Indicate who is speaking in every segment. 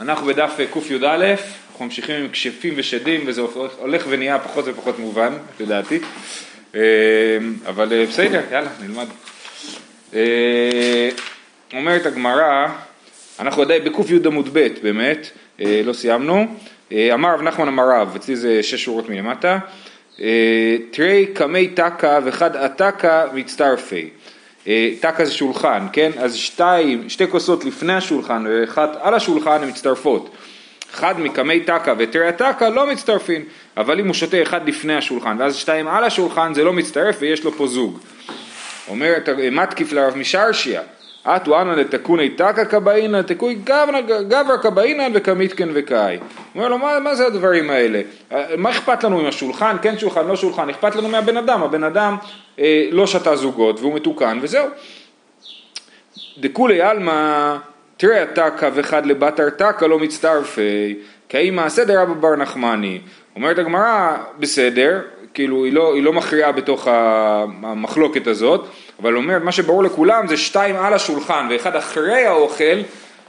Speaker 1: אנחנו בדף קי"א, אנחנו ממשיכים עם כשפים ושדים וזה הולך ונהיה פחות ופחות מובן, לדעתי, אה, אבל אה, בסדר, יאללה, נלמד. אה, אומרת הגמרא, אנחנו עדיין בק"י עמוד ב' באמת, לא סיימנו, אמר רב נחמן אמר רב, אצלי זה שש שורות מלמטה, תרי קמי תקה וחד עתקה מצטרפי. תקה זה שולחן, כן? אז שתיים, שתי כוסות לפני השולחן ואחת על השולחן הן מצטרפות. אחד מקמי תקה ותרי התקה לא מצטרפים, אבל אם הוא שותה אחד לפני השולחן ואז שתיים על השולחן זה לא מצטרף ויש לו פה זוג. אומרת מתקיף לרב משרשיה, אטו אנא לתקוני תקה קבאינא, תקוי גברא קבאינא וקמיתקן וקאי. הוא אומר לו, מה, מה זה הדברים האלה? מה אכפת לנו עם השולחן, כן שולחן, לא שולחן, אכפת לנו מהבן אדם, הבן אדם אה, לא שתה זוגות והוא מתוקן וזהו. דכולי עלמא תראה התקה וחד לבת ארתקה לא מצטרפי, האם מעשה דרבא בר נחמני. אומרת הגמרא, בסדר, כאילו היא לא, היא לא מכריעה בתוך המחלוקת הזאת, אבל אומרת מה שברור לכולם זה שתיים על השולחן ואחד אחרי האוכל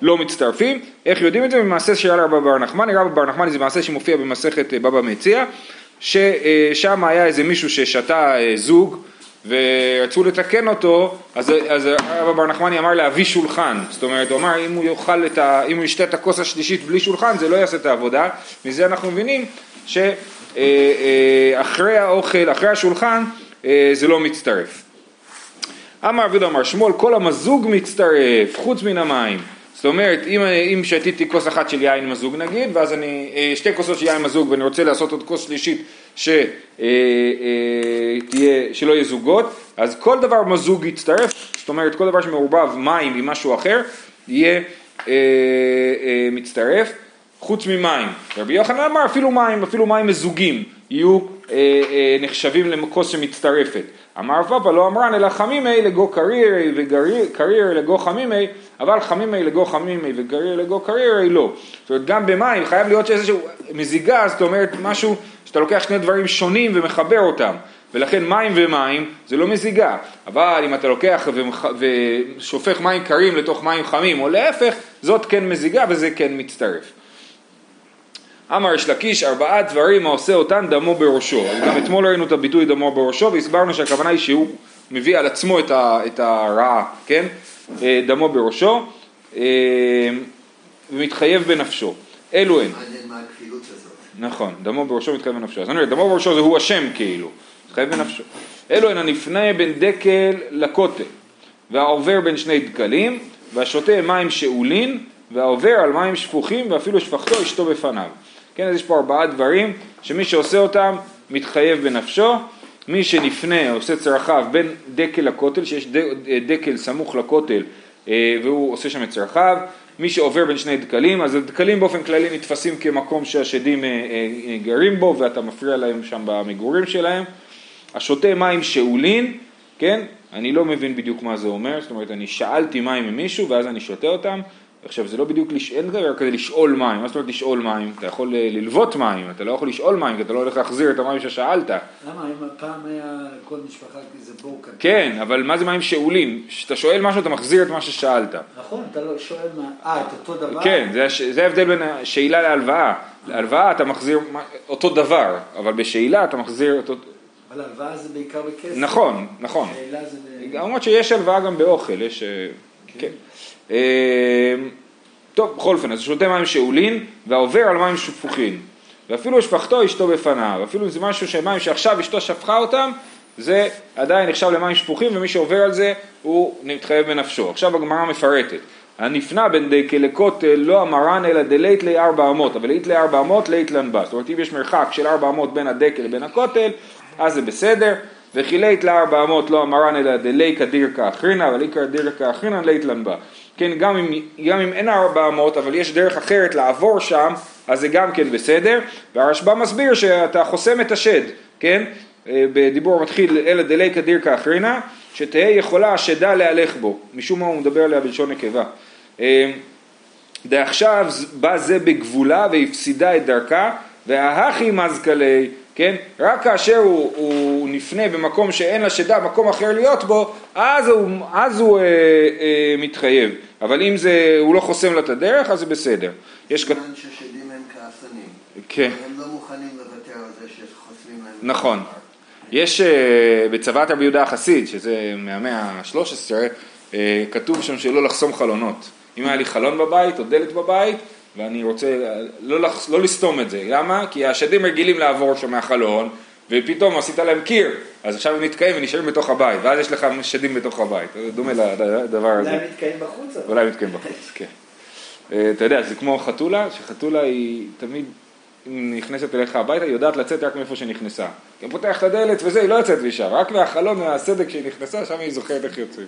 Speaker 1: לא מצטרפים. איך יודעים את זה? ממעשה של רבא בר נחמני, רבא בר נחמני זה מעשה שמופיע במסכת בבא מציע, ששם היה איזה מישהו ששתה אה, זוג ורצו לתקן אותו, אז, אז הרב בר נחמני אמר להביא שולחן, זאת אומרת, הוא אמר אם הוא יאכל את ה... אם הוא ישתה את הכוס השלישית בלי שולחן זה לא יעשה את העבודה, מזה אנחנו מבינים שאחרי אה, אה, האוכל, אחרי השולחן, אה, זה לא מצטרף. אמר אביד אמר שמואל, כל המזוג מצטרף, חוץ מן המים. זאת אומרת, אם, אם שתיתי כוס אחת של יין מזוג נגיד, ואז אני, שתי כוסות של יין מזוג ואני רוצה לעשות עוד כוס שלישית שתהיה, שלא יהיה זוגות, אז כל דבר מזוג יצטרף, זאת אומרת כל דבר שמעורבב מים עם משהו אחר, יהיה אה, אה, מצטרף, חוץ ממים. רבי יוחנן אמר אפילו מים, אפילו מים מזוגים יהיו אה, אה, נחשבים לכוס שמצטרפת. אמר פאפה לא אמרן אלא חמימי לגו קריירי וקריירי לגו חמימי אבל חמימי לגו חמימי וגריר לגו קריירי לא. זאת אומרת גם במים חייב להיות איזשהו מזיגה, זאת אומרת משהו שאתה לוקח שני דברים שונים ומחבר אותם, ולכן מים ומים זה לא מזיגה, אבל אם אתה לוקח ומח... ושופך מים קרים לתוך מים חמים, או להפך, זאת כן מזיגה וזה כן מצטרף. אמר יש לקיש ארבעה דברים העושה אותן דמו בראשו. אז גם אתמול ראינו את הביטוי דמו בראשו והסברנו שהכוונה היא שהוא מביא על עצמו את, ה, את הרעה, כן? אה, דמו בראשו אה, ומתחייב בנפשו. אלו הן. נכון, דמו בראשו מתחייב בנפשו. אז אני אומר, דמו בראשו זה הוא השם כאילו, מתחייב בנפשו. אלו הן הנפנה בין דקל לכותל, והעובר בין שני דקלים, והשותה מים שאולין, והעובר על מים שפוכים, ואפילו שפכתו אשתו בפניו. כן, אז יש פה ארבעה דברים, שמי שעושה אותם מתחייב בנפשו. מי שנפנה עושה צרכיו בין דקל לכותל, שיש דקל סמוך לכותל אה, והוא עושה שם את צרכיו, מי שעובר בין שני דקלים, אז הדקלים באופן כללי נתפסים כמקום שהשדים אה, אה, גרים בו ואתה מפריע להם שם במגורים שלהם. השותה מים שאולין, כן, אני לא מבין בדיוק מה זה אומר, זאת אומרת אני שאלתי מים ממישהו ואז אני שותה אותם, עכשיו זה לא בדיוק, לש... אין דבר כזה לשאול מים, מה זאת אומרת לשאול מים? אתה יכול אה, ללוות מים, אתה לא יכול לשאול מים, כי אתה לא הולך להחזיר את המים ששאלת.
Speaker 2: למה? אם פעם היה כל משפחה איזה בור קטן.
Speaker 1: כן, אבל מה זה מים שאולים? כשאתה שואל משהו אתה מחזיר את מה ששאלת.
Speaker 2: נכון, אתה לא שואל מה, אה, את אותו דבר?
Speaker 1: כן, זה ההבדל בין שאלה להלוואה. להלוואה אתה מחזיר אותו דבר, אבל בשאלה אתה מחזיר אותו...
Speaker 2: אבל הלוואה זה בעיקר בכסף.
Speaker 1: נכון, נכון. שאלה זה... למרות שיש הלוואה גם באוכל, יש... אה, כן. כן. אמ, טוב, בכל אופן, אז הוא שותה מים שאולין והעובר על מים שפוכין. ואפילו שפכתו אשתו בפניו, אפילו אם זה משהו שמים שעכשיו אשתו שפכה אותם, זה עדיין נחשב למים שפוכים ומי שעובר על זה הוא מתחייב בנפשו. עכשיו הגמרא מפרטת. הנפנה בין דקה לכותל לא המרן אלא דלית לי ארבע אמות, אבל לית לי ארבע אמות לית לנבא. זאת אומרת אם יש מרחק של ארבע אמות בין הדקה לבין הכותל, אז זה בסדר. וכי לית לארבע אמות לא המרן אלא דלי כדיר כאחרינה, אבל איקר דיר כאחרינה לית לנבא. כן, גם אם, גם אם אין ארבע אמות, אבל יש דרך אחרת לעבור שם, אז זה גם כן בסדר, והרשב"א מסביר שאתה חוסם את השד, כן, אה, בדיבור המתחיל אלא דלי כדיר כאחרינה, שתהא יכולה השדה להלך בו, משום מה הוא מדבר עליה בלשון נקבה. אה, דעכשיו בא זה בגבולה והפסידה את דרכה, וההכי מזכלי כן? רק כאשר הוא, הוא נפנה במקום שאין לשדה מקום אחר להיות בו, אז הוא, אז הוא אה, אה, מתחייב. אבל אם זה, הוא לא חוסם לה את הדרך, אז זה בסדר. יש כ...
Speaker 3: סימן ששדים הם כעסנים.
Speaker 1: כן.
Speaker 3: הם לא מוכנים לוותר על זה שחוסמים להם.
Speaker 1: נכון. יש אה, בצוואת רבי יהודה החסיד, שזה מהמאה ה-13, אה, כתוב שם שלא לחסום חלונות. אם היה לי חלון בבית או דלת בבית, ואני רוצה אה, לא, לח- לא לסתום את זה. למה? כי השדים רגילים לעבור שם מהחלון, ופתאום עשית להם קיר, אז עכשיו הם נתקעים ונשארים בתוך הבית, ואז יש לך שדים בתוך הבית. זה דומה לדבר הזה.
Speaker 2: אולי מתקיים בחוץ. אבל.
Speaker 1: אולי מתקיים בחוץ, כן. אה, אתה יודע, זה כמו חתולה, שחתולה היא תמיד, נכנסת אליך הביתה, היא יודעת לצאת רק מאיפה שנכנסה. גם פותח את הדלת וזה, היא לא יוצאת משם, רק מהחלון, מהסדק שהיא נכנסה, שם היא זוכרת איך יוצאים.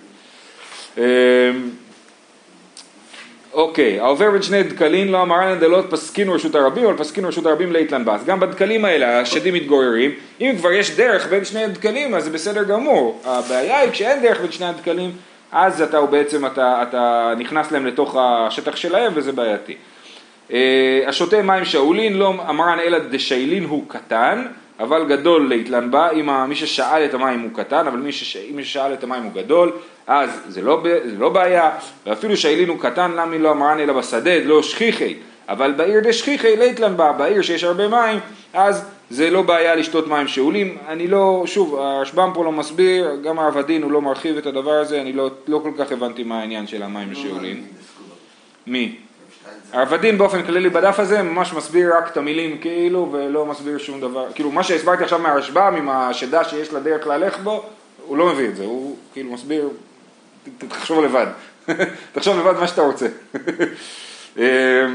Speaker 1: אוקיי, העובר בין שני דקלים לא אמרן דלות פסקינו רשות הרבים, אבל פסקינו רשות הרבים לאיתלן בס. גם בדקלים האלה השדים מתגוררים, אם כבר יש דרך בין שני הדקלים אז זה בסדר גמור. הבעיה היא כשאין דרך בין שני הדקלים, אז אתה בעצם, אתה, אתה נכנס להם לתוך השטח שלהם וזה בעייתי. אה, השותה מים שאולין לא אמרן אלא דשיילין הוא קטן, אבל גדול לאיתלן בה, אם מי ששאל את המים הוא קטן, אבל מי, שש, מי ששאל את המים הוא גדול, אז זה לא, זה לא בעיה, ואפילו שאילין הוא קטן, למה לא אמרן אלא בשדה, לא שכיחי, אבל בעיר דשכיחי לאיתלן בה, בעיר שיש הרבה מים, אז זה לא בעיה לשתות מים שאולים, אני לא, שוב, הרשב"ם פה לא מסביר, גם הרב הדין הוא לא מרחיב את הדבר הזה, אני לא, לא כל כך הבנתי מה העניין של המים
Speaker 3: לא
Speaker 1: השאולים.
Speaker 3: בסקולות.
Speaker 1: מי? הדין באופן כללי בדף הזה ממש מסביר רק את המילים כאילו ולא מסביר שום דבר, כאילו מה שהסברתי עכשיו מהרשב"ם עם השדה שיש לה דרך להלך בו, הוא לא מביא את זה, הוא כאילו מסביר, תחשוב לבד, תחשוב לבד מה שאתה רוצה. אה,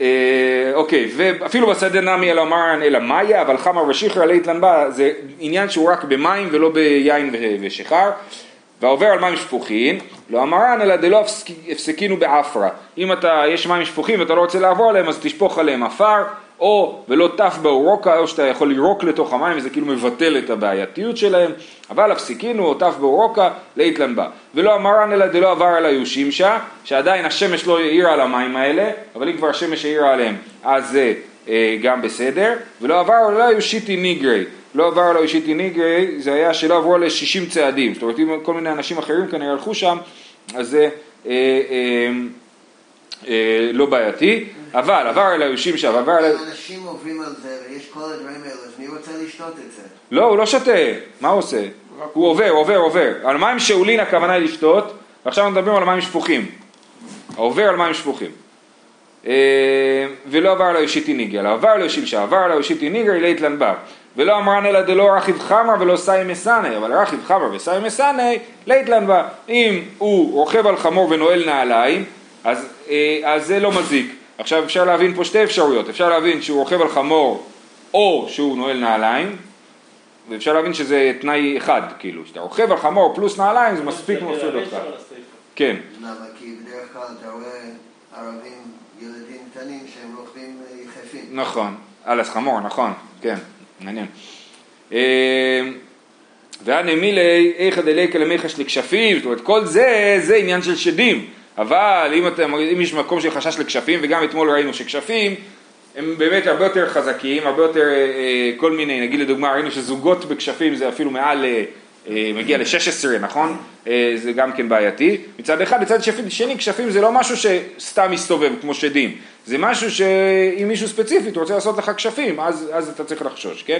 Speaker 1: אה, אוקיי, ואפילו בשדה נמי אלא מרן אלא מאיה, אבל חמר ושחרר לאיתלן בה, זה עניין שהוא רק במים ולא ביין ושיכר. והעובר על מים שפוכין, לא אמרן אלא דלא הפסק- הפסקינו בעפרה. אם אתה, יש מים שפוכים ואתה לא רוצה לעבור עליהם, אז תשפוך עליהם עפר, או ולא טף באורוקה, או שאתה יכול לירוק לתוך המים, וזה כאילו מבטל את הבעייתיות שלהם, אבל הפסיקינו או טף באורוקה, לאיתלן בה. ולא אמרן אלא דלא עבר על היושימשה, שעדיין השמש לא האירה על המים האלה, אבל אם כבר השמש האירה עליהם, אז זה אה, גם בסדר, ולא עבר על היושיטי ניגרי. לא עבר על היושיטי ניגרי, זה היה שלא עברו עליה 60 צעדים, זאת אומרת אם כל מיני אנשים אחרים כנראה הלכו שם, אז זה אה, אה, אה, לא בעייתי, אבל עבר על היושימשה ועבר על... ה-
Speaker 3: אנשים עוברים על זה ויש כל הדברים האלה, אז מי רוצה לשתות את זה?
Speaker 1: לא, הוא לא שותה, מה הוא עושה? הוא עובר, עובר, עובר. על מים שאולין הכוונה היא לשתות, ועכשיו אנחנו מדברים על מים שפוכים. העובר על מים שפוכים. אה, ולא עבר עליו שיתין ניגרי, אלא עבר עליו שילשה, עבר עליו שיתין ניגרי, לית לן בה. ולא אמרן אלא דלא רכיב חמר ולא סיים מסאני, אבל רכיב חמר וסיים מסאני, לית לן בה. אם הוא רוכב על חמור ונועל נעליים, אז, אה, אז זה לא מזיק. עכשיו אפשר להבין פה שתי אפשרויות, אפשר להבין שהוא רוכב על חמור או שהוא נועל נעליים, ואפשר להבין שזה תנאי אחד, כאילו, שאתה רוכב על חמור פלוס נעליים זה מספיק מפריד אותך. כן,
Speaker 3: למה? כי בדרך כלל אתה רואה ערבים, ילדים קטנים שהם רוכבים אה, יחפים.
Speaker 1: נכון, על החמור, נכון, כן, מעניין. אה, ואנא מילי איכא דליקא למיחש לכשפים, זאת אומרת כל זה, זה עניין של שדים, אבל אם, אתם, אם יש מקום של חשש לכשפים, וגם אתמול ראינו שכשפים הם באמת הרבה יותר חזקים, הרבה יותר אה, אה, כל מיני, נגיד לדוגמה ראינו שזוגות בכשפים זה אפילו מעל, מגיע ל-16 נכון? אה, זה גם כן בעייתי, מצד אחד, מצד שני כשפים זה לא משהו שסתם מסתובב כמו שדים, זה משהו שאם מישהו ספציפית רוצה לעשות לך כשפים, אז, אז אתה צריך לחשוש, כן?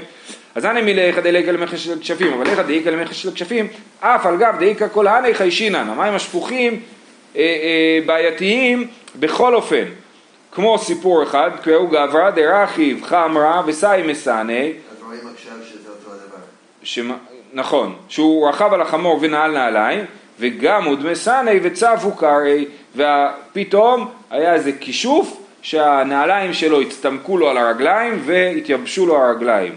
Speaker 1: אז אנא מילך דאיכא למכש של כשפים, אבל איך דאיכא למכש של כשפים, אף על גב דאיכא כל הני חיישינן, המים השפוכים אה, אה, בעייתיים בכל אופן. כמו סיפור אחד, קראו גברא דרכיב חמרא וסאי
Speaker 3: אז רואים עכשיו שזה אותו הדבר.
Speaker 1: נכון, שהוא רכב על החמור ונעל נעליים, וגם עוד מסאני וצפו קרעי, ופתאום היה איזה כישוף שהנעליים שלו הצטמקו לו על הרגליים והתייבשו לו הרגליים.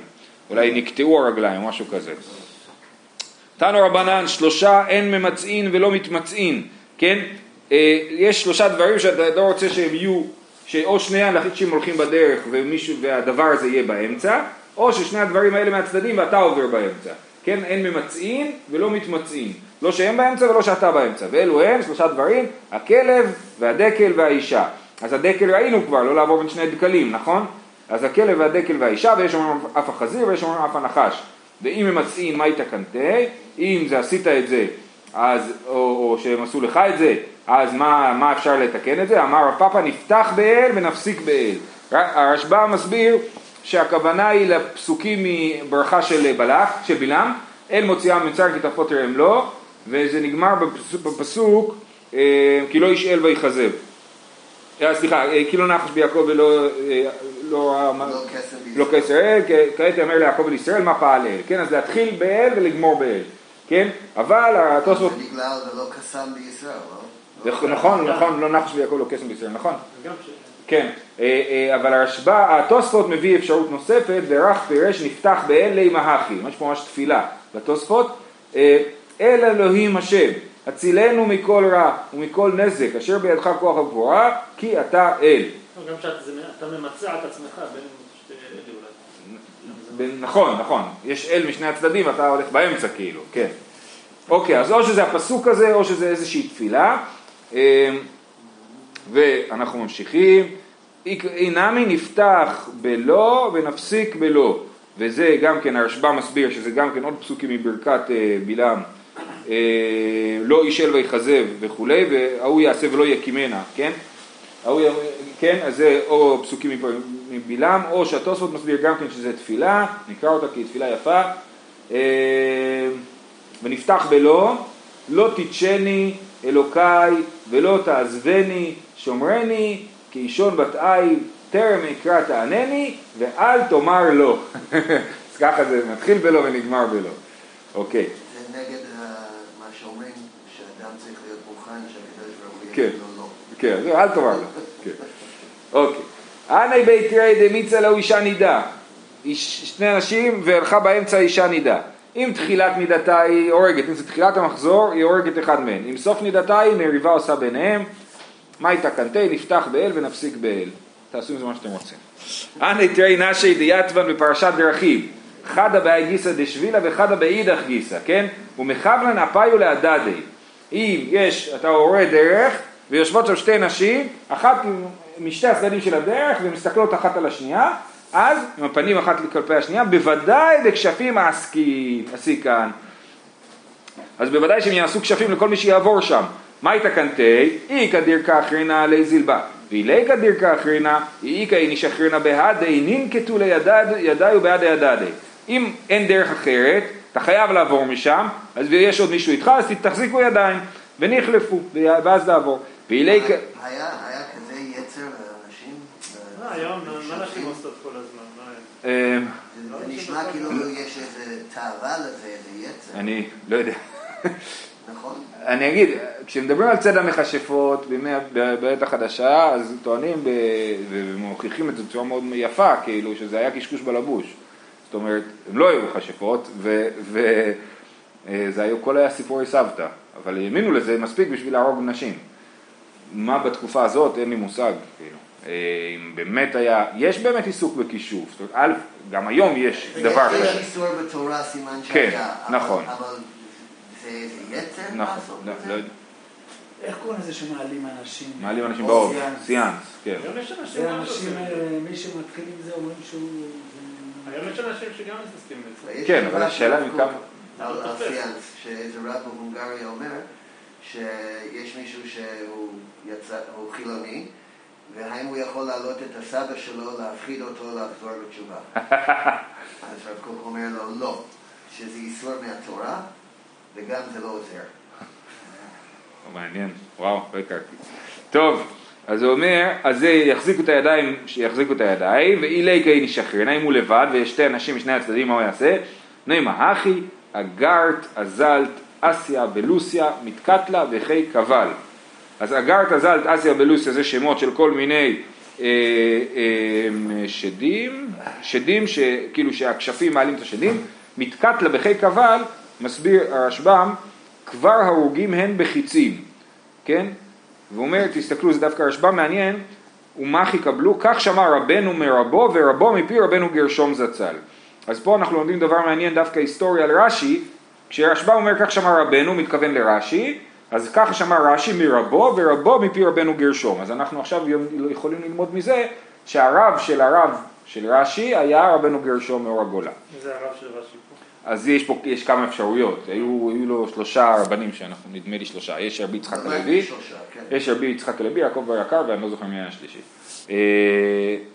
Speaker 1: אולי נקטעו הרגליים, משהו כזה. תנו רבנן, שלושה אין ממצאין ולא מתמצאין, כן? אה, יש שלושה דברים שאתה לא רוצה שהם יהיו, שאו שני אנשים הולכים בדרך ומישהו, והדבר הזה יהיה באמצע, או ששני הדברים האלה מהצדדים ואתה עובר באמצע. כן, אין ממצאין ולא מתמצאין. לא שהם באמצע ולא שאתה באמצע. ואלו הם שלושה דברים, הכלב והדקל והאישה. אז הדקל ראינו כבר, לא לעבור בין שני דקלים, נכון? אז הכלב והדקל והאישה, ויש אומרים אף החזיר ויש אומרים אף הנחש. ואם ממצאין מה התקנתה, אם זה עשית את זה אז, או, או שהם עשו לך את זה, אז מה, מה אפשר לתקן את זה? אמר רב פאפא נפתח באל ונפסיק באל. הרשב"א מסביר שהכוונה היא לפסוקים מברכה של בלק, של בלעם, אל מוציאם מצר כי תפוטר הם לא, וזה נגמר בפסוק, בפסוק אה, כי לא ישאל ויכזב. אה, סליחה, אה, כי לא נחש ביעקב ולא לא, לא כסר כעת יאמר ליעקב ולישראל מה פעל אל, כן, אז להתחיל באל ולגמור באל, כן, אבל התוספות...
Speaker 3: זה בגלל ולא קסם בישראל, לא?
Speaker 1: נכון, נכון, לא נחש ויעקב לא קסם בישראל, נכון. כן, אבל הרשב"א, התוספות מביא אפשרות נוספת, ורח פירש נפתח באל לימה הכי, יש פה ממש תפילה בתוספות, אל אלוהים השם, הצילנו מכל רע ומכל נזק, אשר בידך כוח הגבורה, כי אתה אל.
Speaker 4: גם כשאתה ממצע את עצמך בין שתי אלה אולי.
Speaker 1: נכון, נכון, יש אל משני הצדדים ואתה הולך באמצע כאילו, כן. אוקיי, אז או שזה הפסוק הזה או שזה איזושהי תפילה, ואנחנו ממשיכים. אינמי נפתח בלא ונפסיק בלא, וזה גם כן, הרשב"א מסביר שזה גם כן עוד פסוקים מברכת אה, בלעם. אה, לא ישאל ויכזב וכולי, וההוא יעשה ולא יקימנה, כן? ההוא, כן, אז זה או פסוקים מבלעם, או שהתוספות מסביר גם כן שזה תפילה, נקרא אותה כי היא תפילה יפה, אה, ונפתח בלא, לא תיטשני אלוקיי ולא תעזבני שומרני כי אישון בת עי טרם אקרא תענני ואל תאמר לא. אז ככה זה מתחיל בלא ונגמר בלא. אוקיי.
Speaker 3: זה נגד שאומרים שאדם צריך להיות מוכן שהקדוש ברוך הוא
Speaker 1: כן,
Speaker 3: יגיד לו לא.
Speaker 1: כן, אל תאמר לו. כן. אוקיי. אנא בית תראה דמיצה לו אישה נידה. שני אנשים והלכה באמצע אישה נידה. אם תחילת נידתה היא הורגת, אם זה תחילת המחזור היא הורגת אחד מהם. אם סוף נידתה היא מריבה עושה ביניהם. מה הייתה קנטי? נפתח באל ונפסיק באל. תעשו עם זה מה שאתם רוצים. אנא תראי נשי דיאטבן בפרשת דרכים. חדה באי גיסא דשבילה וחדה באידך גיסא, כן? ומכוונן אפיו להדדי. אם יש, אתה רואה דרך, ויושבות שם שתי נשים, אחת משתי הצדדים של הדרך, ומסתכלות אחת על השנייה, אז עם הפנים אחת כלפי השנייה, בוודאי דכשפים עסיקן. אז בוודאי שהם יעשו כשפים לכל מי שיעבור שם. מה איתה קנטי? אי כדיר כאחרינה עלי זילבה. ואילי כדיר כאחרינה, אי כאי נשחרינה בהדי, ננקטו לידי ובעדי ידדי. אם אין דרך אחרת, אתה חייב לעבור משם, אז ויש עוד מישהו איתך, אז תחזיקו ידיים, ונחלפו, ואז לעבור.
Speaker 3: ואילי... היה, היה כזה יצר לאנשים?
Speaker 4: אה, היום, מה נשים עושות כל הזמן?
Speaker 1: אה,
Speaker 3: זה נשמע כאילו יש איזה תאווה לזה, איזה יצר.
Speaker 1: אני לא יודע.
Speaker 3: נכון?
Speaker 1: אני אגיד, כשמדברים על צד המכשפות בימי בעת החדשה, אז טוענים ומוכיחים את זה בצורה מאוד יפה, כאילו שזה היה קשקוש בלבוש. זאת אומרת, הם לא היו מכשפות, וזה אה, היו, הכל היה סיפורי סבתא, אבל האמינו לזה מספיק בשביל להרוג נשים. מה בתקופה הזאת, אין לי מושג, כאילו. אה, אם באמת היה, יש באמת עיסוק בכישוף, זאת אומרת, א', גם היום יש דבר כזה.
Speaker 3: יש איסור בתורה סימן
Speaker 1: כן,
Speaker 3: שהיה,
Speaker 1: נכון.
Speaker 3: אבל יצר
Speaker 1: נכון,
Speaker 3: לעשות
Speaker 1: לא,
Speaker 3: את
Speaker 1: לא
Speaker 3: זה?
Speaker 1: יודע.
Speaker 2: איך קוראים לזה שמעלים אנשים?
Speaker 1: מעלים אנשים
Speaker 2: או
Speaker 1: באור,
Speaker 2: סיאנס.
Speaker 1: סיאנס, כן.
Speaker 4: היום יש אנשים
Speaker 2: זה אנשים. אה, מי שמתחיל עם זה אומרים שהוא... זה-
Speaker 4: היום יש אנשים שגם מתעסקים בזה.
Speaker 1: כן, אבל השאלה מכמה-
Speaker 3: cool על
Speaker 4: לא.
Speaker 3: סיאנס, שאיזה רב בהונגריה אומר שיש מישהו שהוא יצא, הוא חילוני, והאם הוא יכול להעלות את הסבא שלו, להפחיד אותו לחזור בתשובה. אז רב קוק אומר לו לא, שזה איסור מהתורה, וגם זה לא עוזר.
Speaker 1: מעניין, וואו, לא הכרתי. טוב, אז הוא אומר, אז יחזיקו את הידיים, שיחזיקו את הידיים, ואילי קאי נשחרנה, אם הוא לבד, ויש שתי אנשים משני הצדדים, מה הוא יעשה? נעמה הכי, אגרת, אזלת, אסיה, בלוסיה, מתקטלה וכי קבל. אז אגרת, אזלת, אסיה, בלוסיה זה שמות של כל מיני אה, אה, שדים, שדים שכאילו שהכשפים מעלים את השדים, מתקטלה בכי קבל, מסביר הרשב"ם, כבר הרוגים הן בחיצים, כן? והוא אומר, תסתכלו, זה דווקא הרשב"ם מעניין, ומח יקבלו, כך שמע רבנו מרבו ורבו מפי רבנו גרשום זצ"ל. אז פה אנחנו לומדים דבר מעניין, דווקא היסטוריה על רש"י, כשרשב"ם אומר כך שמע רבנו, מתכוון לרש"י, אז ככה שמע רש"י מרבו ורבו מפי רבנו גרשום. אז אנחנו עכשיו יכולים ללמוד מזה שהרב של הרב של רש"י היה רבנו גרשום מאור הגולה.
Speaker 4: מי זה הרב של רש"י?
Speaker 1: אז יש פה, יש כמה אפשרויות, היו, היו לו שלושה רבנים שאנחנו, נדמה לי שלושה, יש רבי יצחק הלוי,
Speaker 3: כן.
Speaker 1: יש רבי יצחק הלוי, יעקב בר יקר, ואני לא זוכר מי היה השלישי. אה,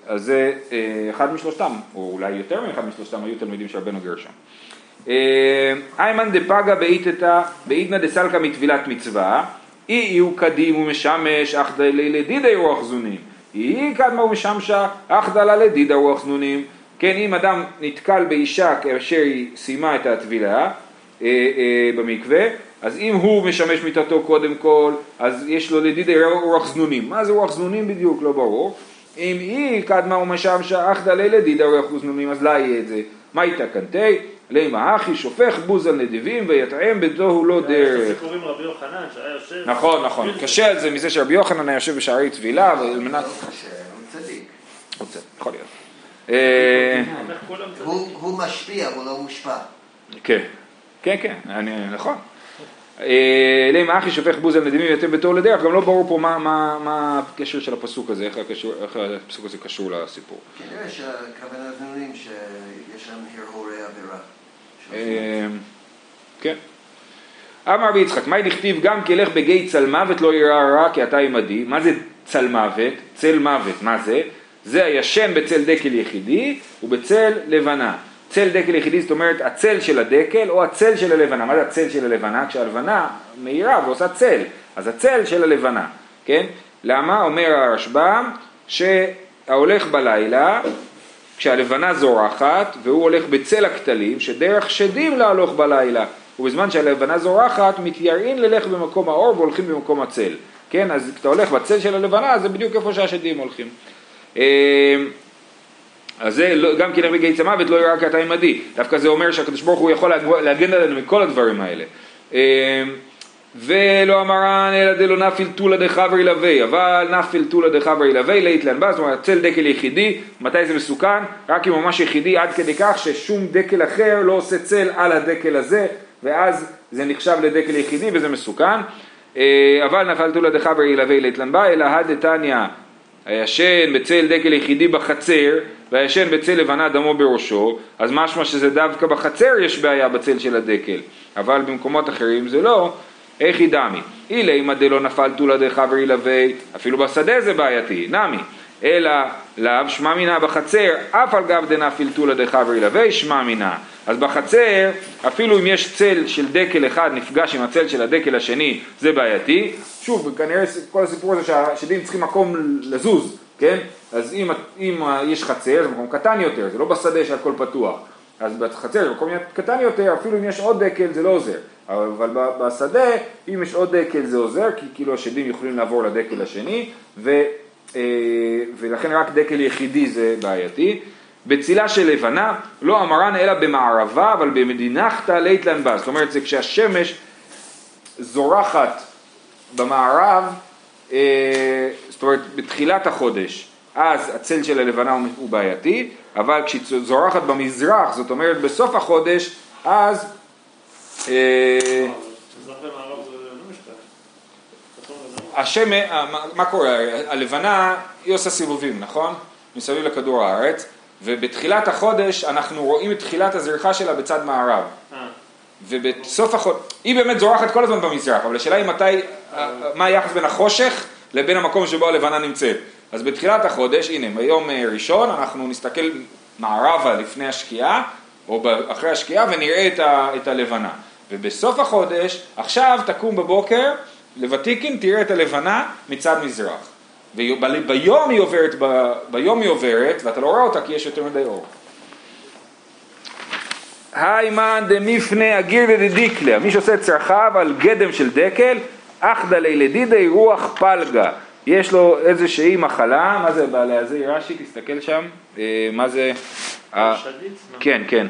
Speaker 1: אז זה אה, אחד משלושתם, או אולי יותר מאחד משלושתם, היו תלמידים של רבנו גרשם. אה, איימן דפגה באיתנא דסלקא מטבילת מצווה, אי יהיו קדים ומשמש, אך דלי לדידי רוח זונים. אי קדמה ומשמשה, אך דלה לדידה רוח זנונים. כן, אם אדם נתקל באישה כאשר היא סיימה את הטבילה אה, אה, במקווה, אז אם הוא משמש מיטתו קודם כל, אז יש לו לדידי רוח זנונים. מה זה רוח זנונים בדיוק? לא ברור. אם היא קדמה ומשמשה, אך דלה לדידה רוח זנונים, אז לה יהיה את זה. מה איתה קנטי? לימה אחי שופך בוז על נדיבים ויטעם בתוהו לא דרך.
Speaker 4: הסיפורים רבי יוחנן שהיה יושב.
Speaker 1: נכון, נכון. קשה על זה מזה שרבי יוחנן היה יושב בשערי טבילה, ועל מנת...
Speaker 3: לא קשה, הוא צדיק.
Speaker 1: יכול להיות.
Speaker 3: הוא הוא משפיע, הוא לא מושפע.
Speaker 1: כן, כן, כן, אני- נכון. אה, לימה אחי שופך בוז על נדיבים ויטעם בתוהו לדרך, גם לא ברור פה מה- מה מה הקשר של הפסוק הזה, איך הפסוק הזה קשור לסיפור.
Speaker 3: כנראה שהכוונה זנונים שיש להם הרהורי עבירה.
Speaker 1: אה, כן. אמר רבי יצחק, מהי דכתיב גם כי אלך בגיא צל מוות לא יראה רע כי אתה עמדי, מה זה צל מוות? צל מוות, מה זה? זה הישן בצל דקל יחידי ובצל לבנה. צל דקל יחידי זאת אומרת הצל של הדקל או הצל של הלבנה. מה זה הצל של הלבנה? כשהלבנה מאירה ועושה צל, אז הצל של הלבנה, כן? למה? אומר הרשב"ם שההולך בלילה כשהלבנה זורחת והוא הולך בצל הכתלים שדרך שדים להלוך בלילה ובזמן שהלבנה זורחת מתייראים ללך במקום האור והולכים במקום הצל כן אז כשאתה הולך בצל של הלבנה זה בדיוק איפה שהשדים הולכים אז זה לא- גם כן בגיא צמוות לא יראה כי אתה עמדי דווקא זה אומר שהקדוש ברוך הוא יכול להג- להגן עלינו מכל הדברים האלה אה, ולא אמרן אלא דלא נפיל תולא דחברי לוי, אבל נפיל תולא דחברי לוי לית להנבא, זאת אומרת צל דקל יחידי, מתי זה מסוכן? רק אם ממש יחידי עד כדי כך ששום דקל אחר לא עושה צל על הדקל הזה, ואז זה נחשב לדקל יחידי וזה מסוכן. אה, אבל נפל תולא דחברי לוי לית להנבא, אלא הדתניא הישן בצל דקל יחידי בחצר, והישן בצל לבנה דמו בראשו, אז משמע שזה דווקא בחצר יש בעיה בצל של הדקל, אבל במקומות אחרים זה לא, איך היא דמי? אילי אם דלא נפל תולא דחברי לוי, אפילו בשדה זה בעייתי, נמי. אלא לאו שמע מינה בחצר, אף על גב דנפיל תולא דחברי לוי, שמע מינה. אז בחצר, אפילו אם יש צל של דקל אחד נפגש עם הצל של הדקל השני, זה בעייתי. שוב, כנראה כל הסיפור הזה שהשדים צריכים מקום לזוז, כן? אז אם, אם יש חצר, זה מקום קטן יותר, זה לא בשדה שהכל פתוח. אז בחצר זה מקום קטן יותר, אפילו אם יש עוד דקל זה לא עוזר. אבל בשדה, אם יש עוד דקל זה עוזר, כי כאילו השדים יכולים לעבור לדקל השני, ו, ולכן רק דקל יחידי זה בעייתי. בצילה של לבנה, לא אמרן אלא במערבה, אבל במדינכתא לית לנבא. זאת אומרת, זה כשהשמש זורחת במערב, אה, זאת אומרת, בתחילת החודש, אז הצל של הלבנה הוא- בעייתי, אבל כשהיא זורחת במזרח, זאת אומרת בסוף החודש, אז אה,
Speaker 4: מזרח ומערב זה לא משפט. צפון ודרום.
Speaker 1: השם, מה- קורה? הלבנה היא עושה סיבובים, נכון? מסביב לכדור הארץ, ובתחילת החודש אנחנו רואים את תחילת הזריחה שלה בצד מערב. ובסוף החודש, היא באמת זורחת כל הזמן במזרח, אבל השאלה היא מתי, מה היחס בין החושך לבין המקום שבו הלבנה נמצאת. אז בתחילת החודש, הנה, ביום אה, ראשון אנחנו נסתכל מערבה לפני השקיעה, או אחרי השקיעה, ונראה את, ה, את הלבנה. ובסוף החודש, עכשיו תקום בבוקר, לוותיקין תראה את הלבנה מצד מזרח. וביום היא עוברת, ב, ביום היא עוברת, ואתה לא רואה אותה כי יש יותר מדי אור. היימן דמיפנה אגיר דדיקלה, מי שעושה צרכיו על גדם של דקל, אחדא לילדידי רוח פלגה. יש לו איזושהי מחלה, מה זה בעלי הזה, רש"י, תסתכל שם, אה, מה זה? כן, כן,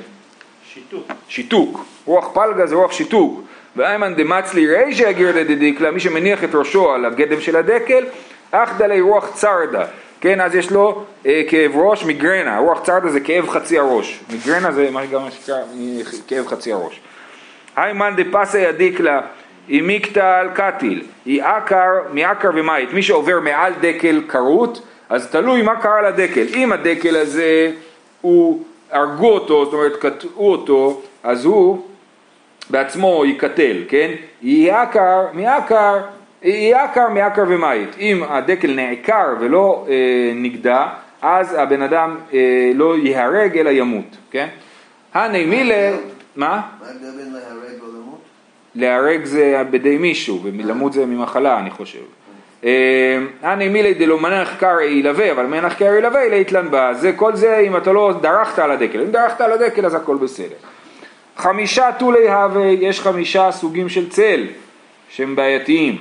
Speaker 4: שיתוק.
Speaker 1: שיתוק, רוח פלגה זה רוח שיתוק. ואיימן דמצלי רישא אגיר דדיקלה, מי שמניח את ראשו על הגדם של הדקל, אחדא לי רוח צרדה. כן, אז יש לו אה, כאב ראש, מיגרנה, רוח צרדה זה כאב חצי הראש, מיגרנה זה מה שגם נקרא אה, כאב חצי הראש. היימן דפסי הדיקלה, היא מיקטל קטיל, היא עקר מעקר ומית, מי שעובר מעל דקל כרות, אז תלוי מה קרה לדקל, אם הדקל הזה הוא הרגו אותו, זאת אומרת קטעו אותו, אז הוא בעצמו ייקטל, כן? יהיה עקר מעקר, יהיה עקר מעקר ומית. אם הדקל נעקר ולא אה, נגדע, אז הבן אדם אה, לא ייהרג אלא ימות, כן? הני מילה, מה?
Speaker 3: מה בין להרג או למות?
Speaker 1: להרג זה בידי מישהו, ולמות זה ממחלה אני חושב. הני מילי דלא מנח קרעי ילווה, אבל מנח קרעי ילווה ליתלן בה. זה כל זה אם אתה לא דרכת על הדקל. אם דרכת על הדקל אז הכל בסדר. חמישה טולי הווה, יש חמישה סוגים של צל שהם בעייתיים.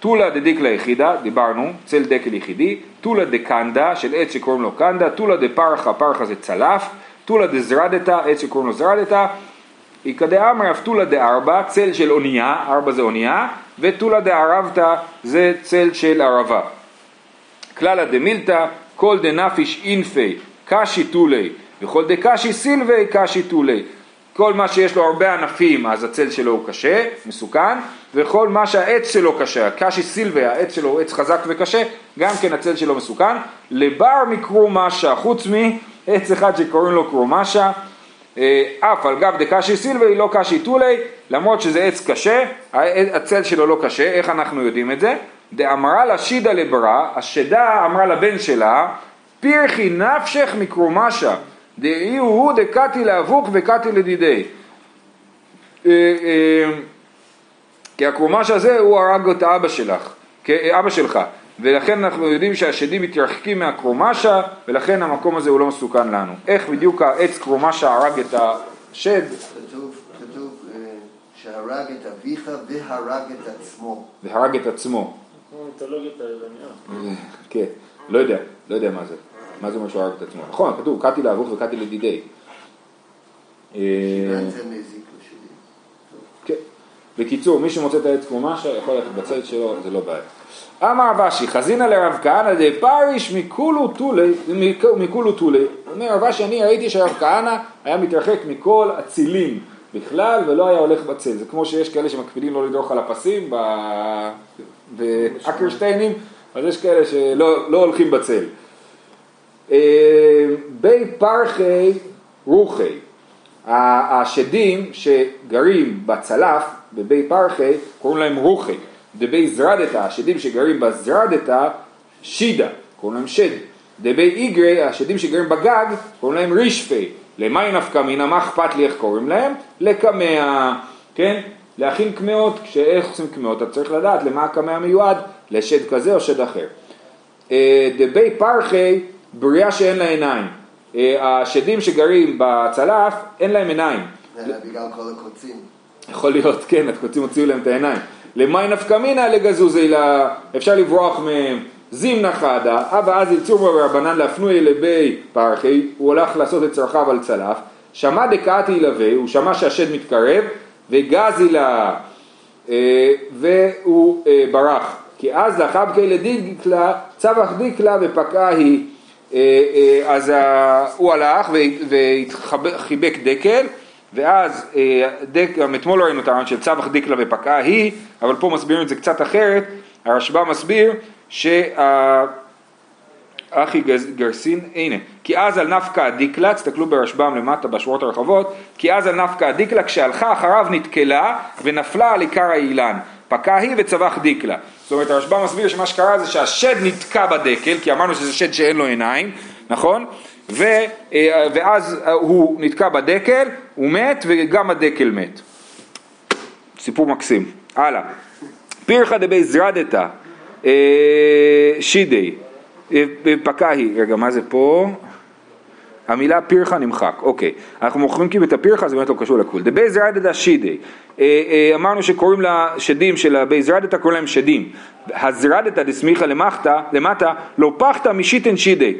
Speaker 1: טולה דדיקלה יחידה, דיברנו, צל דקל יחידי, טולה דקנדה, של עץ שקוראים לו קנדה, טולה דפרחה, פרחה זה צלף, טולה דזרדתה, עץ שקוראים לו זרדתה, איכא דאמר אבטולה דארבע, צל של אונייה, ארבע זה אונייה, וטולה דערבתא זה צל של ערבה. כללה דמילתא, כל דנפיש אינפי, קשי טולי, וכל דקשי סילבי קשי טולי. כל מה שיש לו הרבה ענפים אז הצל שלו הוא קשה, מסוכן, וכל מה שהעץ שלו קשה, קשי סילבי, העץ שלו הוא עץ חזק וקשה, גם כן הצל שלו מסוכן. לבר מקרומשה, חוץ מעץ אחד שקוראים לו קרומשה, אה, אף על גב דקשי סילבי לא קשי טולי, למרות שזה עץ קשה, הצל שלו לא קשה, איך אנחנו יודעים את זה? דאמרה לה שידה לברה, השדה אמרה לבן שלה, פירחי נפשך מקרומשה, דאי הוא דקתי לאבוק וקתי לדידי. אה, אה, כי הקרומש הזה הוא הרג את אבא שלך, אבא שלך, ולכן אנחנו יודעים שהשדים מתרחקים מהקרומשה, ולכן המקום הזה הוא לא מסוכן לנו. איך בדיוק העץ קרומשה הרג את השד?
Speaker 3: כתוב, כתוב אה, שהרג את אביך והרג את עצמו.
Speaker 1: והרג את עצמו.
Speaker 4: כמו.
Speaker 1: כן, לא יודע, לא יודע מה זה. מה זה אומר שהוא הרג את עצמו? נכון, כתוב, קאתי לאבוך וקאתי לדידי. אה. כן. בקיצור, מי שמוצא את העץ קרומשה יכול ללכת בצד שלו, זה לא בעיה. אמר רבשי, חזינא לרב כהנא דפריש מכולו טולי, מכולו טולי. אומר רב אשי, אני ראיתי שרב כהנא היה מתרחק מכל הצילים בכלל ולא היה הולך בצל. זה כמו שיש כאלה שמקפידים לא לדרוך על הפסים באקרשטיינים, אז יש כאלה שלא לא הולכים בצל. אה, בי פרחי רוחי, השדים שגרים בצלף, בבי פרחי, קוראים להם רוחי. דבי זרדתה, השדים שגרים בזרדתה, שידה, קוראים להם שד. דבי איגרי, השדים שגרים בגג, קוראים להם רישפי. למאי נפקא מינה, מה אכפת לי איך קוראים להם? לקמע, כן? להכין קמעות, כשאיך עושים קמעות, אתה צריך לדעת למה הקמע מיועד, לשד כזה או שד אחר. אה, דבי פרחי, בריאה שאין לה עיניים. אה, השדים שגרים בצלף, אין להם עיניים.
Speaker 3: זה בגלל כל הקוצים.
Speaker 1: יכול להיות, כן, הקוצים הוציאו להם את העיניים. למאי נפקא מינא לגזוזי אפשר לברוח מהם. זימנה חדה, אבא אז יצור בו רבנן להפנוי לבי פרחי, הוא הולך לעשות את צרכיו על צלף, שמע דקאתי ילווה, הוא שמע שהשד מתקרב, וגזי לה, אה, והוא אה, ברח. כי אז לחבקי לדיקלה, צבח דיקלה ופקעה היא. אה, אה, אז הוא הלך וחיבק דקל, ואז אה, דק, גם אתמול לא ראינו את הרעיון של צבח דיקלה ופקעה היא, אבל פה מסבירים את זה קצת אחרת, הרשב"א מסביר שהאחי גרסין, הנה, כי אז על נפקא דיקלה, תסתכלו ברשב"ם למטה בשורות הרחבות, כי אז על נפקא דיקלה כשהלכה אחריו נתקלה ונפלה על עיקר האילן, פקעה היא וצבח דיקלה. זאת אומרת הרשב"ם מסביר שמה שקרה זה שהשד נתקע בדקל, כי אמרנו שזה שד שאין לו עיניים, נכון? ו, אה, ואז הוא נתקע בדקל, הוא מת וגם הדקל מת. סיפור מקסים. הלאה. פירחא דבי זרדתא אה, שידי אה, פקאי, רגע מה זה פה? המילה פירחה נמחק, אוקיי. אנחנו מוכרים כאילו את הפירחה, זה באמת לא קשור לכול. דבי זרדתא שידי, אמרנו שקוראים לשדים של הבי זרדתא, קוראים להם שדים. הזרדתא דסמיכא למטה, למטה, לא פחתא משיתן שידי.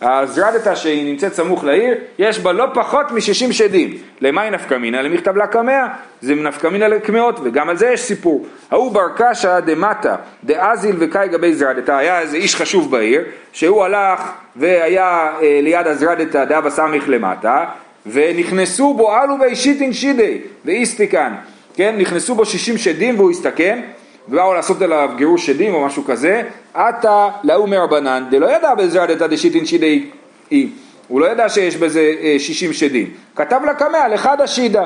Speaker 1: הזרדתא שהיא נמצאת סמוך לעיר, יש בה לא פחות מ-60 שדים. למה היא נפקא מינה? למכתב לקמע, זה נפקא מינה לקמעות, וגם על זה יש סיפור. ההוא בר קשא דמטה, דאזיל וקאי גבי זרדתא, היה איזה איש חשוב בעיר, שהוא הלך והיה אה, ליד הזרדתא דאבא סמיך למטה, ונכנסו בו אלו בי שיטין שידי, ואיסטיקן, כן? נכנסו בו 60 שדים והוא הסתכן, ובאו לעשות עליו גירוש שדים או משהו כזה, עתה לאו מרבנן, דלא ידע בזרדתא דשיטין שידי אי. הוא לא ידע שיש בזה אה, 60 שדים. כתב לקמע לחד השידה.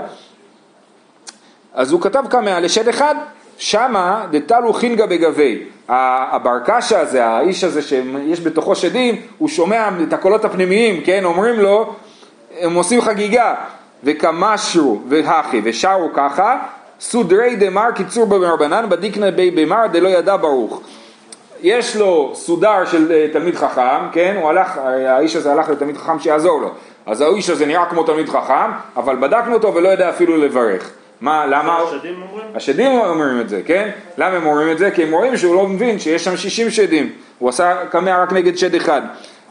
Speaker 1: אז הוא כתב קמע לשד אחד. שמה דתלו חינגה בגבי. הבר קשא הזה, האיש הזה שיש בתוכו שדים, הוא שומע את הקולות הפנימיים, כן? אומרים לו, הם עושים חגיגה. וקמשרו והכי ושרו ככה, סודרי דמר קיצור במרבנן בדיקנא בי במר דלא ידע ברוך. יש לו סודר של אה, תלמיד חכם, כן? הוא הלך, האיש הזה הלך לתלמיד חכם שיעזור לו. אז האיש הזה נראה כמו תלמיד חכם, אבל בדקנו אותו ולא יודע אפילו לברך. מה, למה?
Speaker 4: השדים אומרים?
Speaker 1: השדים אומרים את זה, כן? למה הם אומרים את זה? כי הם רואים שהוא לא מבין שיש שם 60 שדים. הוא עשה קמע רק נגד שד אחד.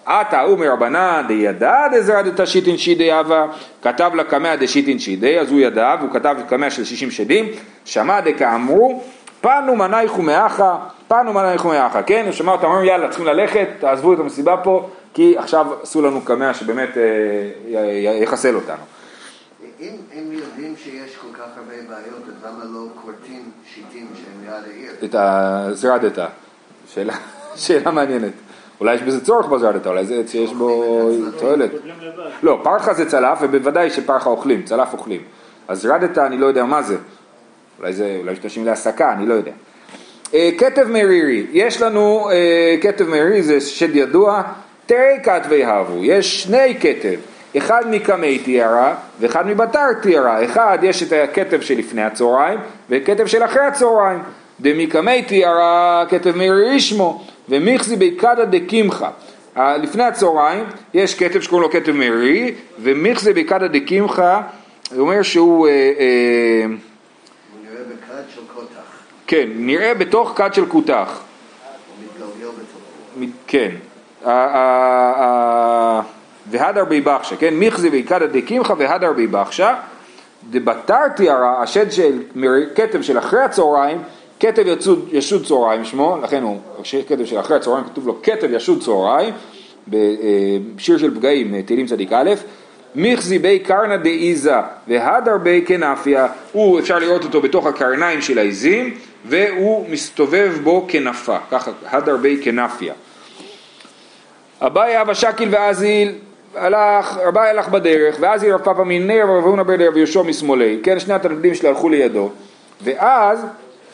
Speaker 1: עתה הוא מרבנן דידע דזרא דתשיטין שידי הווה, כתב לה קמע דשיטין שידי, אז הוא ידע, והוא כתב קמע של 60 שדים, שמע דקאמרו, פנו מנייכו מאחה, פנו מנייכו מאחה, כן? הוא שמע אותם אומרים יאללה צריכים ללכת, תעזבו את המסיבה פה, כי עכשיו עשו לנו קמע שבאמת אה, יחסל אותנו.
Speaker 3: אם הם יודעים שיש כל כך הרבה בעיות, אז למה לא כורתים שיטים שהם ליד העיר?
Speaker 1: את הזרדתה, שאלה, שאלה מעניינת. אולי יש בזה צורך בזרדתה, אולי זה עץ שיש בו תועלת. לא, פרחה זה צלף, ובוודאי שפרחה אוכלים, צלף אוכלים. אז רדתה, אני לא יודע מה זה. אולי זה, אולי משתמשים להסקה, אני לא יודע. אה, כתב מרירי, יש לנו אה, כתב מרירי, זה שד ידוע, תראי כתבי הבו, יש שני כתב, אחד מקמי תיארה ואחד מבתר תיארה, אחד יש את הכתב שלפני הצהריים וכתב של אחרי הצהריים, דמקמי תיארה כתב מרירי שמו, ומיכזי ביקדא דקימחה. אה, לפני הצהריים יש כתב שקוראים לו כתב מרירי, ומיכזי ביקדא דקימחה, זה אומר שהוא, אה, אה, כן, נראה בתוך כד של כותח. כן. והדר בי בחשה, כן? מיכזי ויקדא דקימחה והדר בי בחשה. דבתר תיארה, השד של כתב של אחרי הצהריים, כתב יצוד, ישוד צהריים שמו, לכן הוא, כתב של אחרי הצהריים כתוב לו כתב ישוד צהריים, בשיר של פגעים, תהילים צדיק א', מיכזי בי קרנא דאיזה והדר בי כנפיה, הוא אפשר לראות אותו בתוך הקרניים של העיזים והוא מסתובב בו כנפה, ככה הדר בי כנפיה. אביי אבא שקיל ואזיל הלך, אביי הלך בדרך, ואז רב פאפא מנר ורב הונא בדרך ויהושע משמאלי, כן, שני התלמידים שלו הלכו לידו, ואז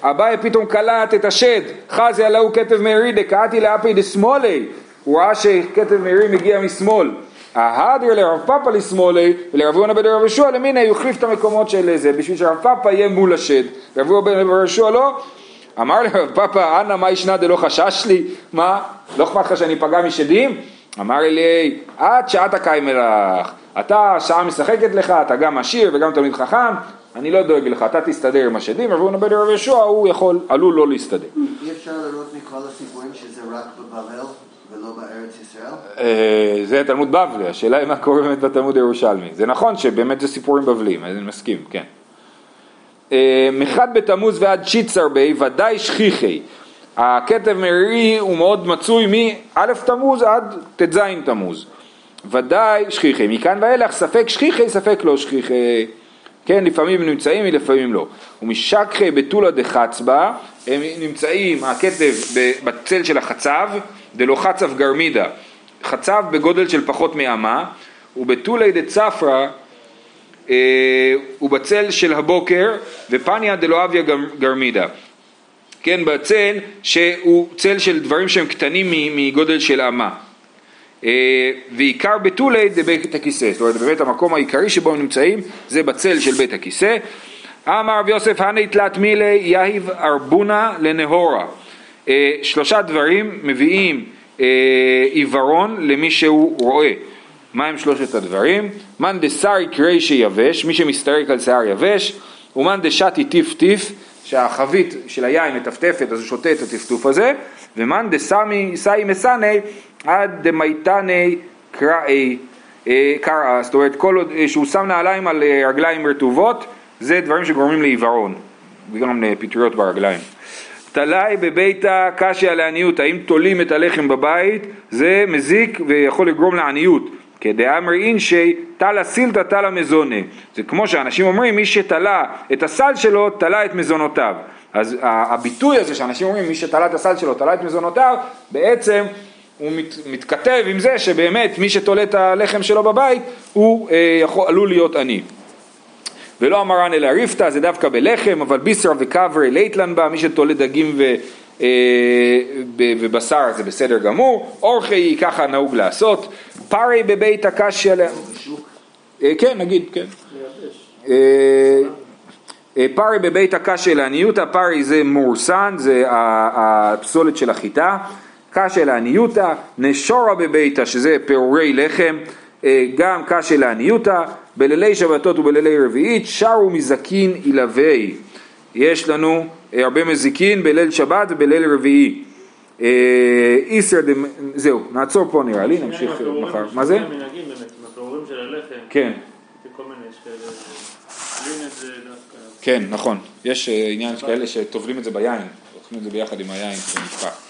Speaker 1: אביי פתאום קלט את השד, חזי עלהו כתב מארי דקאתי לאפי דשמאלי, הוא ראה שכתב מארי מגיע משמאל, ההדר לרב פאפא לשמאלי ולרב הונא בדרך רב יהושע למיני, הוא החליף את המקומות של זה, בשביל שרב פאפא יהיה מול השד, רב הונא בדרך רב יהושע לא, אמר לרב פאפא, אנא מה ישנה דלא חשש לי? מה? לא אכפת לך שאני אפגע משדים? אמר לי, את שעת הקיים מלך, אתה שעה משחקת לך, אתה גם עשיר וגם תלמיד חכם, אני לא דואג לך, אתה תסתדר עם השדים, רבי נבד רבי יהושע, הוא יכול, עלול לא להסתדר.
Speaker 3: אי אפשר לראות מכל הסיפורים שזה רק בבבל ולא בארץ ישראל?
Speaker 1: אה, זה תלמוד בבלי, השאלה היא מה קורה באמת בתלמוד הירושלמי. זה נכון שבאמת זה סיפורים בבליים, אני מסכים, כן. אה, מחד בתמוז ועד שיצר בי ודאי שכיחי. הכתב מרירי הוא מאוד מצוי מא' תמוז עד ט"ז תמוז. ודאי שכיחי. מכאן ואילך ספק שכיחי ספק לא שכיחי. כן, לפעמים הם נמצאים, לפעמים לא. ומשכחי בתולא דחצבה, הם נמצאים, הכתב בצל של החצב, דלא חצב גרמידה. חצב בגודל של פחות מאמה, ובתולי דצפרא אה, הוא בצל של הבוקר, ופניה דלא אביה גר- גרמידה. כן, בצל שהוא צל של דברים שהם קטנים מגודל של אמה. אה, ועיקר בתולי זה בית הכיסא, זאת אומרת באמת המקום העיקרי שבו הם נמצאים זה בצל של בית הכיסא. אמר רב יוסף הני תלת מילי יהיב ארבונה לנהורה. אה, שלושה דברים מביאים אה, עיוורון למי שהוא רואה. מה הם שלושת הדברים? מאן דסרי קרי שיבש, מי שמסתרק על שיער יבש, ומאן דשתי טיף טיף, שהחבית של היין מטפטפת אז הוא שותה את הטפטוף הזה, ומאן דסמי סאי מסני עד דמייתני קראי אה, קראה, זאת אומרת כל עוד אה, שהוא שם נעליים על אה, רגליים רטובות, זה דברים שגורמים לעיוורון, וגם לפטריות ברגליים. תלאי בביתה קשיא לעניות, האם תולים את הלחם בבית, זה מזיק ויכול לגרום לעניות. כדאמר אינשי תלה סילתא תלה מזונה. זה כמו שאנשים אומרים, מי שתלה את הסל שלו, תלה את מזונותיו. אז הביטוי הזה שאנשים אומרים, מי שתלה את הסל שלו, תלה את מזונותיו, בעצם הוא מת, מתכתב עם זה שבאמת מי שתולה את הלחם שלו בבית הוא אה, יכול, עלול להיות עני. ולא אמרן אלא ריפתא זה דווקא בלחם, אבל ביסרא וקברי ליטלן בה, מי שתולה דגים ו, אה, ב- ובשר זה בסדר גמור, אורחי ככה נהוג לעשות, פרי בבית הקשיא, אה, כן נגיד, כן. אה, פרי בבית הקשה לעניותא, פרי זה מורסן, זה הפסולת של החיטה, קשה לעניותא, נשורה בביתה שזה פירורי לחם, אה, גם קשה לעניותא, בלילי שבתות ובלילי רביעית, שרו מזקין עילבי. יש לנו אה, הרבה מזיקין בליל שבת ובליל רביעי. איסר, דמ- זהו, נעצור פה נראה לי, נמשיך מחר. מה זה?
Speaker 4: כל מיני מנהגים באמת, עם הפירורים של הלחם.
Speaker 1: כן.
Speaker 4: כל מיני, יש כאלה, לין את זה דווקא.
Speaker 1: כן, נכון. יש אה, עניין כאלה שטובלים את זה ביין, אוכלים את זה ביחד עם היין כשנשפך.